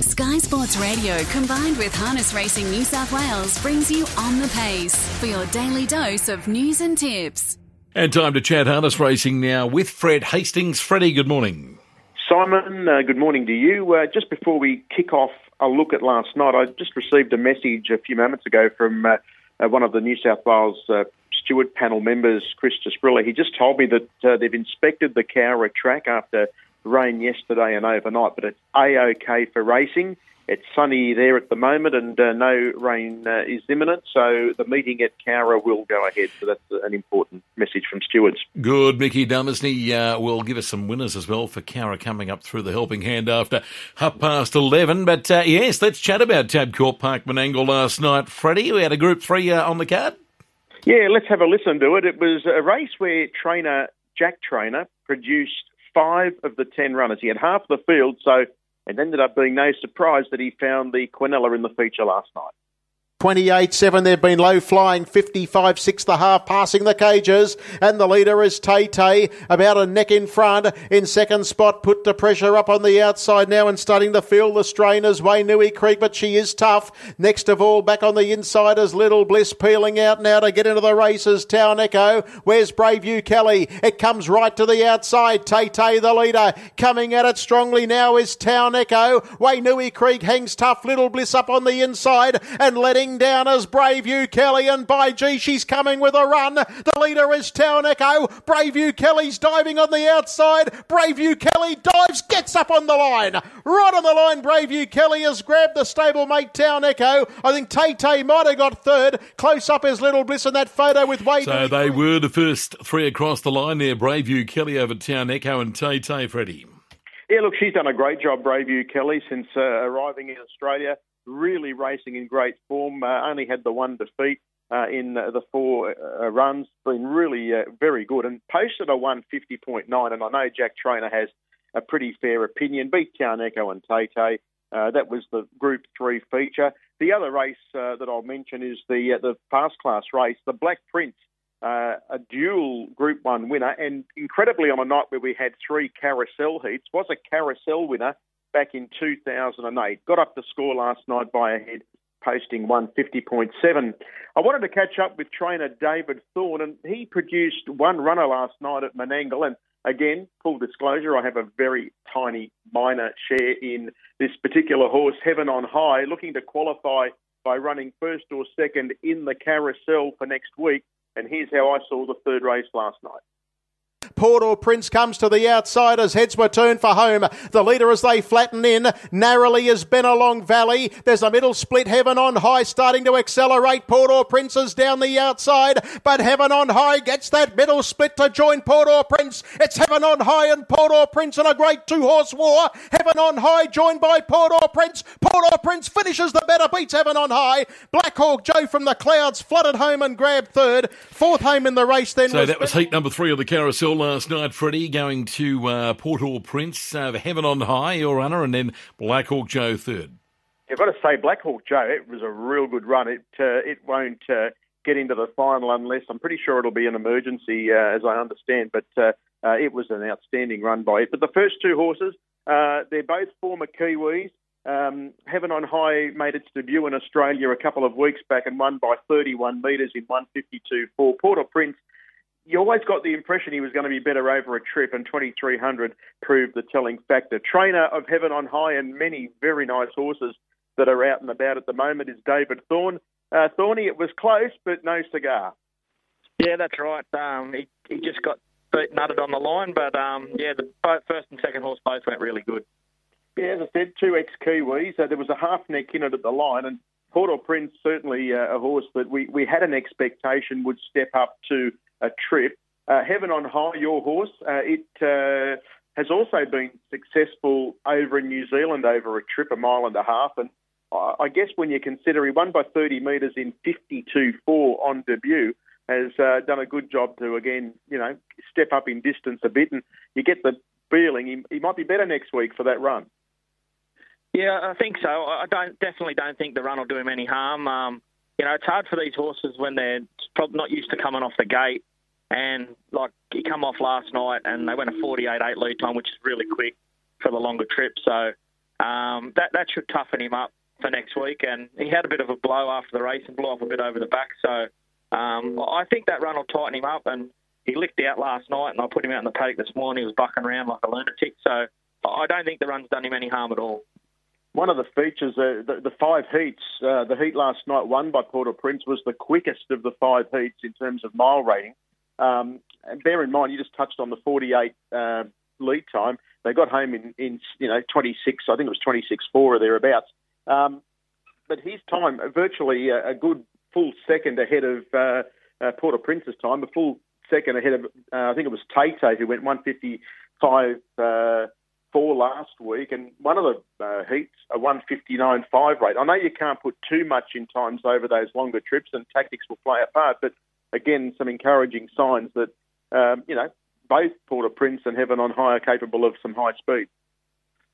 Sky Sports Radio combined with Harness Racing New South Wales brings you on the pace for your daily dose of news and tips. And time to chat harness racing now with Fred Hastings. Freddie, good morning. Simon, uh, good morning to you. Uh, just before we kick off a look at last night, I just received a message a few moments ago from uh, uh one of the New South Wales uh, steward panel members, Chris Jasprilla. He just told me that uh, they've inspected the Cowra track after rain yesterday and overnight, but it's a-okay for racing. It's sunny there at the moment, and uh, no rain uh, is imminent. So the meeting at Cowra will go ahead. So that's an important message from stewards. Good, Mickey Dumesney uh, will give us some winners as well for Cowra coming up through the helping hand after half past eleven. But uh, yes, let's chat about Tabcorp Park Menangle last night. Freddie, we had a Group Three uh, on the card. Yeah, let's have a listen to it. It was a race where trainer Jack Trainor produced five of the ten runners. He had half the field, so it ended up being no surprise that he found the Quinella in the feature last night. 28 7. They've been low flying 55 6 the half, passing the cages. And the leader is Tay Tay, about a neck in front. In second spot, put the pressure up on the outside now and starting to feel the strain as Wainui Creek, but she is tough. Next of all, back on the inside is Little Bliss peeling out now to get into the races. Town Echo. Where's Braveview Kelly? It comes right to the outside. Tay Tay, the leader, coming at it strongly now is Town Echo. Wainui Creek hangs tough. Little Bliss up on the inside and letting down as Braveview Kelly, and by G, she's coming with a run. The leader is Town Echo. Brave Braveview Kelly's diving on the outside. Brave Braveview Kelly dives, gets up on the line. Right on the line, Brave Braveview Kelly has grabbed the stablemate Town Echo. I think Tay Tay might have got third. Close up is Little Bliss in that photo with Wade. So they were the first three across the line there. Braveview Kelly over Town Echo and Tay Tay, Freddie. Yeah, look, she's done a great job, Braveview Kelly, since uh, arriving in Australia really racing in great form. Uh, only had the one defeat uh, in the four uh, runs. Been really uh, very good and posted a 150.9. And I know Jack Trainor has a pretty fair opinion. Beat Town Echo and Tay Tay. Uh, that was the Group Three feature. The other race uh, that I'll mention is the uh, the fast class race, the Black Prince. Uh, a dual Group 1 winner, and incredibly on a night where we had three carousel heats, was a carousel winner back in 2008. Got up the score last night by a head, posting 150.7. I wanted to catch up with trainer David Thorne, and he produced one runner last night at Menangle. And again, full disclosure, I have a very tiny minor share in this particular horse, Heaven on High, looking to qualify by running first or second in the carousel for next week. And here's how I saw the third race last night. Port au Prince comes to the outside as heads were turned for home. The leader as they flatten in. Narrowly is Benelong Valley. There's a middle split. Heaven on High starting to accelerate. Port au Prince is down the outside, but Heaven on High gets that middle split to join Port au Prince. It's Heaven on High and Port au Prince in a great two horse war. Heaven on High joined by Port au Prince. Port au Prince finishes the better, beats Heaven on High. Black Hawk Joe from the clouds flooded home and grabbed third. Fourth home in the race then. So was that was heat number three of the carousel last night, Freddie, going to uh, Port au Prince, uh, Heaven on High, your runner, and then Black Hawk Joe third. I've got to say, Black Hawk Joe, it was a real good run. It uh, it won't uh, get into the final unless I'm pretty sure it'll be an emergency, uh, as I understand. But uh, uh, it was an outstanding run by it. But the first two horses, uh, they're both former Kiwis. Um, Heaven on High made its debut in Australia a couple of weeks back and won by 31 metres in 152.4. Port au Prince you always got the impression he was going to be better over a trip, and 2300 proved the telling factor. Trainer of Heaven on High and many very nice horses that are out and about at the moment is David Thorne. Uh, Thorny, it was close, but no cigar. Yeah, that's right. Um, he, he just got beat, nutted on the line, but um, yeah, the both, first and second horse both went really good. Yeah, as I said, two ex-Kiwis. Uh, there was a half neck in it at the line, and Port au Prince certainly uh, a horse that we, we had an expectation would step up to a trip. Uh, Heaven on High, your horse, uh, it uh, has also been successful over in New Zealand over a trip, a mile and a half. And I guess when you consider he won by 30 metres in 52.4 on debut, has uh, done a good job to again, you know, step up in distance a bit, and you get the feeling he, he might be better next week for that run. Yeah, I think so. I don't definitely don't think the run will do him any harm. Um, you know, it's hard for these horses when they're probably not used to coming off the gate. And like he come off last night and they went a 48-8 lead time, which is really quick for the longer trip. So um, that that should toughen him up for next week. And he had a bit of a blow after the race and blew off a bit over the back. So um, I think that run will tighten him up. And he licked out last night, and I put him out in the paddock this morning. He was bucking around like a lunatic. So I don't think the run's done him any harm at all. One of the features, uh, the, the, five heats, uh, the heat last night won by Port au Prince was the quickest of the five heats in terms of mile rating. Um, and bear in mind, you just touched on the 48 uh, lead time. They got home in, in you know 26, I think it was 26 four or thereabouts. Um, but his time, virtually a, a, good full second ahead of uh, uh, Port au Prince's time, a full second ahead of uh, I think it was Tate who went 155 uh, four last week, and one of the uh, heats a 159.5 rate. I know you can't put too much in times over those longer trips, and tactics will play a part. But again, some encouraging signs that um, you know both Port au Prince and Heaven on High are capable of some high speed.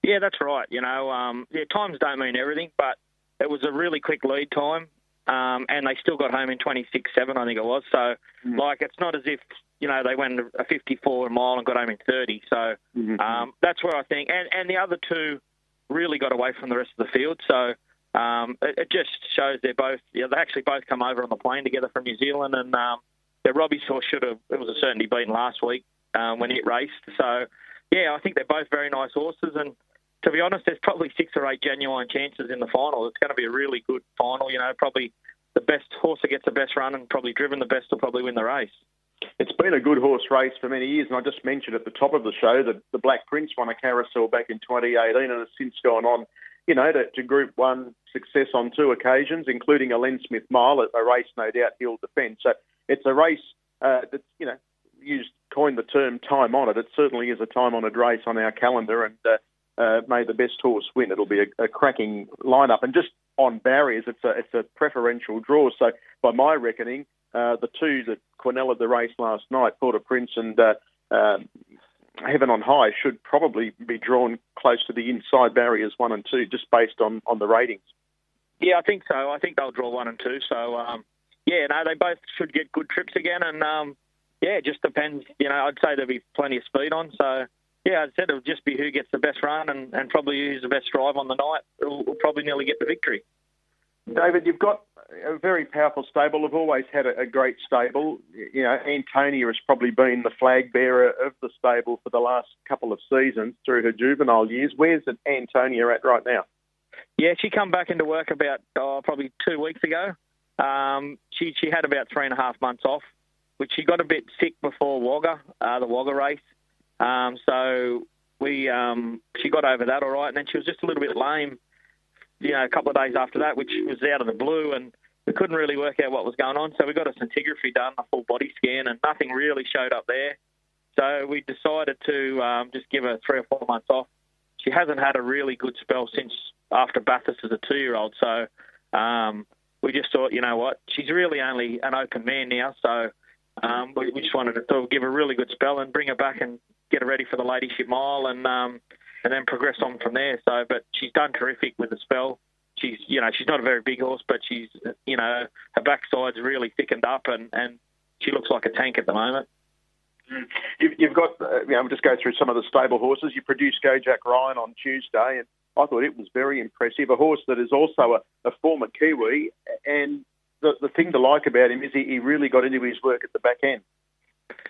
Yeah, that's right. You know, um, yeah, times don't mean everything, but it was a really quick lead time, um, and they still got home in 26.7, I think it was. So, mm. like, it's not as if you know they went a 54 mile and got home in 30. So mm-hmm. That's where I think, and and the other two really got away from the rest of the field. So. Um, it, it, just shows they're both, you they actually both come over on the plane together from New Zealand, and um, yeah, Robbie's horse should have, it was a certainty beaten last week um, when it raced. So, yeah, I think they're both very nice horses, and to be honest, there's probably six or eight genuine chances in the final. It's going to be a really good final. You know, probably the best horse that gets the best run and probably driven the best will probably win the race. It's been a good horse race for many years, and I just mentioned at the top of the show that the Black Prince won a carousel back in 2018 and has since gone on, you know, to, to Group One success on two occasions, including a Len Smith Mile, a race no doubt he'll defend. So it's a race uh, that's, you know, used coined the term time honoured. It certainly is a time honoured race on our calendar, and uh, uh, may the best horse win. It'll be a, a, cracking lineup, and just on barriers, it's a it's a preferential draw. So by my reckoning, uh, the two that Quinella the race last night, Port au Prince and uh, uh, Heaven on High, should probably be drawn close to the inside barriers one and two, just based on on the ratings. Yeah, I think so. I think they'll draw one and two. So um, yeah, no, they both should get good trips again, and um, yeah, it just depends. You know, I'd say there'll be plenty of speed on. So yeah, I said it'll just be who gets the best run and, and probably who's the best drive on the night will probably nearly get the victory. David, you've got a very powerful stable. Have always had a, a, great stable. You know, Antonia has probably been the flag bearer of the stable for the last couple of seasons through her juvenile years. Where's Antonia at right now? Yeah, she come back into work about oh, probably two weeks ago. Um, she she had about three and a half months off, which she got a bit sick before Wagga, uh, the Wagga race. Um, so we um, she got over that all right, and then she was just a little bit lame, you know, a couple of days after that, which was out of the blue, and we couldn't really work out what was going on. So we got a scintigraphy done, a full body scan, and nothing really showed up there. So we decided to um, just give her three or four months off. She hasn't had a really good spell since after Bathurst as a two-year-old. So um, we just thought, you know what, she's really only an open man now, so um, we, we, just wanted to give her a really good spell and bring her back and get her ready for the Ladyship Mile and um, and then progress on from there. So, but she's done terrific with the spell. She's, you know, she's not a very big horse, but she's, you know, her backside's really thickened up and, and she looks like a tank at the moment. You've got, uh, you know, we'll just go through some of the stable horses. You produced Go Jack Ryan on Tuesday, and I thought it was very impressive. A horse that is also a, a former Kiwi, and the, the thing to like about him is he, he really got into his work at the back end.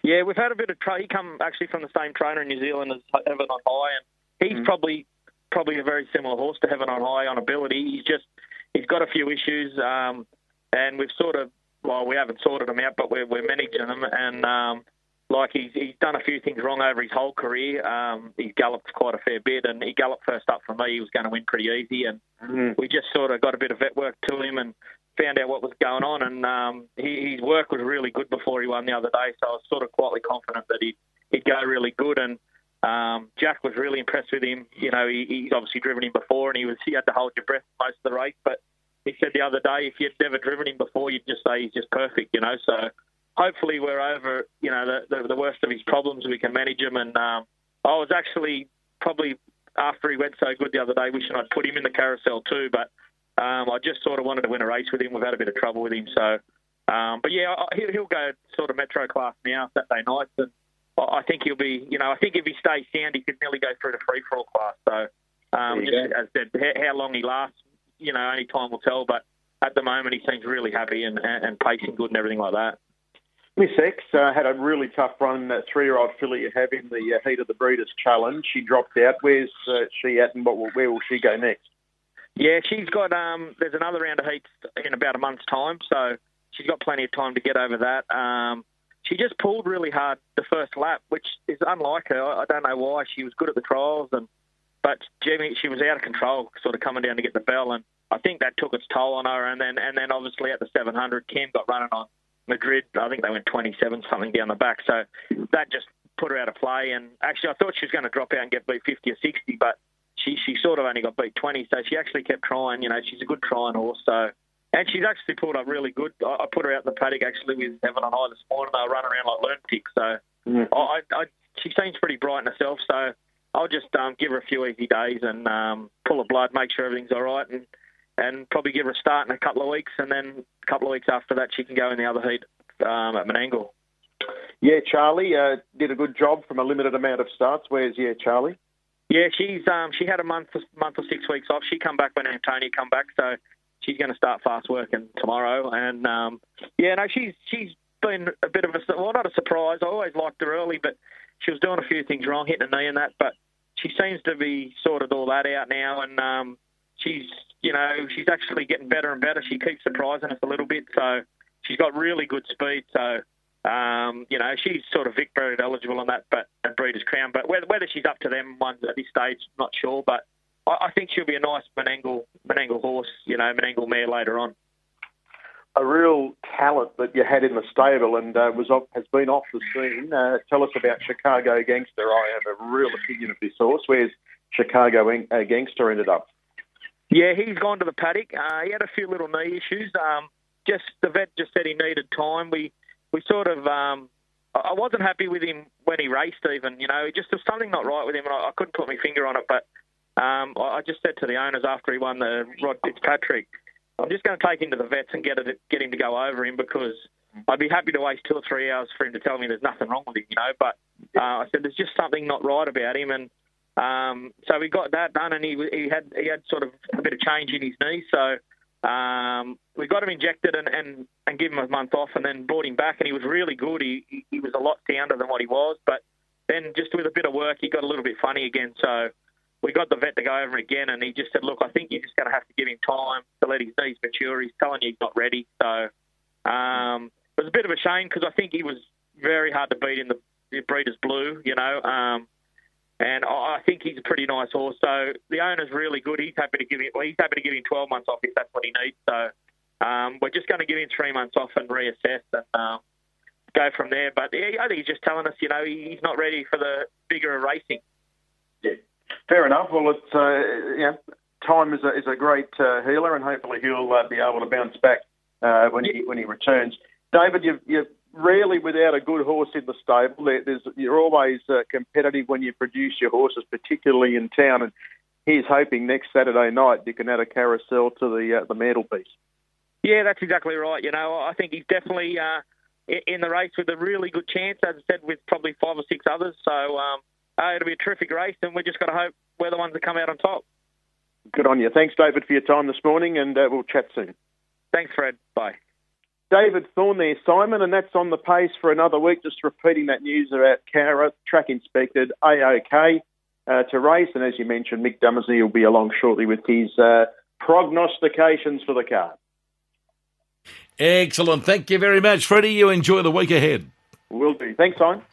Yeah, we've had a bit of tra- he come actually from the same trainer in New Zealand as Heaven on High, and he's mm. probably probably a very similar horse to Heaven on High on ability. He's just he's got a few issues, um, and we've sort of well we haven't sorted them out, but we're we're managing them, and um, like he's he's done a few things wrong over his whole career. Um, he's galloped quite a fair bit, and he galloped first up for me. He was going to win pretty easy, and mm. we just sort of got a bit of vet work to him and found out what was going on, and um, he, his work was really good before he won the other day. So I was sort of quietly confident that he'd, he'd go really good. And um, Jack was really impressed with him. You know, he, he's obviously driven him before, and he was he had to hold your breath most of the race. But he said the other day, if you'd never driven him before, you'd just say he's just perfect. You know, so hopefully we're over. You know, the, the, the worst of his problems. We can manage him. And um, I was actually probably after he went so good the other day, wishing I'd put him in the carousel too, but um, I just sort of wanted to win a race with him. We've had a bit of trouble with him, so. Um, but yeah, he'll, go sort of metro class now Saturday nights, and I think he'll be. You know, I think if he stays sound, he could nearly go through to free for all class. So Um, just, as I said, how, how long he lasts, you know, only time will tell. But at the moment, he seems really happy and, and pacing good and everything like that. Miss X uh, had a really tough run, that three-year-old filly you have in the uh, heat of the Breeders' Challenge. She dropped out. Where's uh, she at, and what will, where will she go next? Yeah, she's got. Um, there's another round of heats in about a month's time, so she's got plenty of time to get over that. Um, she just pulled really hard the first lap, which is unlike her. I don't know why. She was good at the trials, and but Jimmy, she was out of control, sort of coming down to get the bell, and I think that took its toll on her. And then, and then obviously at the 700, Cam got running on Madrid. I think they went 27 something down the back, so that just put her out of play. And actually, I thought she was going to drop out and get beat 50 or 60, but she she sort of only got beat 20, so she actually kept trying. You know, she's a good trying horse, so. And she's actually pulled up really good. I, I put her out in the paddock actually with Heaven on High this morning. They were running around like lunatics. So mm. I, I, she seems pretty bright in herself. So I'll just um, give her a few easy days and um, pull her blood, make sure everything's all right, and and probably give her a start in a couple of weeks, and then a couple of weeks after that, she can go in the other heat um, at Menangle. Yeah, Charlie uh, did a good job from a limited amount of starts. Where's yeah, Charlie? Yeah, she's um, she had a month month or six weeks off. She come back when Antonia come back, so she's going to start fast working tomorrow. And um, yeah, no, she's she's been a bit of a well, not a surprise. I always liked her early, but she was doing a few things wrong, hitting a knee and that. But she seems to be sorted all that out now, and um, she's you know she's actually getting better and better. She keeps surprising us a little bit, so she's got really good speed. So um, you know she's sort of Vic eligible on that, but and Breeders' Crown. But whether, whether she's up to them ones at this stage, not sure. But I, I think she'll be a nice Menangle Menangle horse, you know, Menangle mare later on a real talent that you had in the stable and uh, was off, has been off the scene. Uh, tell us about Chicago Gangster. I have a real opinion of this horse. Where's Chicago uh, Gangster ended up? Yeah, he's gone to the paddock. Uh, he had a few little knee issues. Um, just the vet just said he needed time. We we sort of um, I wasn't happy with him when he raced. Even you know, just there was something not right with him, and I, I couldn't put my finger on it. But um, I just said to the owners after he won the Rod Fitzpatrick I'm just going to take him to the vets and get it, get him to go over him because I'd be happy to waste two or three hours for him to tell me there's nothing wrong with him, you know. But uh, I said there's just something not right about him, and um, so we got that done, and he he had he had sort of a bit of change in his knee, so. Um, we got him injected and, and, and give him a month off, and then brought him back, and he was really good. He he was a lot sounder than what he was, but then just with a bit of work, he got a little bit funny again. So we got the vet to go over again, and he just said, "Look, I think you're just going to have to give him time to let his knees mature. He's telling you he's not ready." So um, it was a bit of a shame because I think he was very hard to beat in the, the Breeders' Blue, you know. Um, and I think he's a pretty nice horse. So the owner's really good. He's happy to give him. Well, he's happy to give him 12 months off if that's what he needs. So um, we're just going to give him three months off and reassess and um, go from there. But yeah, I think he's just telling us, you know, he's not ready for the bigger racing. Yeah. Fair enough. Well, it's uh, yeah, time is a, is a great uh, healer, and hopefully he'll uh, be able to bounce back uh, when he when he returns. David, you you're rarely without a good horse in the stable. There's, you're always uh, competitive when you produce your horses, particularly in town. And he's hoping next Saturday night you can add a carousel to the uh, the mantelpiece. Yeah, that's exactly right. You know, I think he's definitely in the race with a really good chance, as I said, with probably five or six others. So. Um, uh, it'll be a terrific race, and we're just got to hope we're the ones that come out on top. Good on you. Thanks, David, for your time this morning, and uh, we'll chat soon. Thanks, Fred. Bye. David Thorne there, Simon, and that's on the pace for another week. Just repeating that news about Cowra, track inspected, A-OK uh, to race. And as you mentioned, Mick Dummersey will be along shortly with his uh, prognostications for the car. Excellent. Thank you very much, Freddie. You enjoy the week ahead. Will do. Thanks, Simon.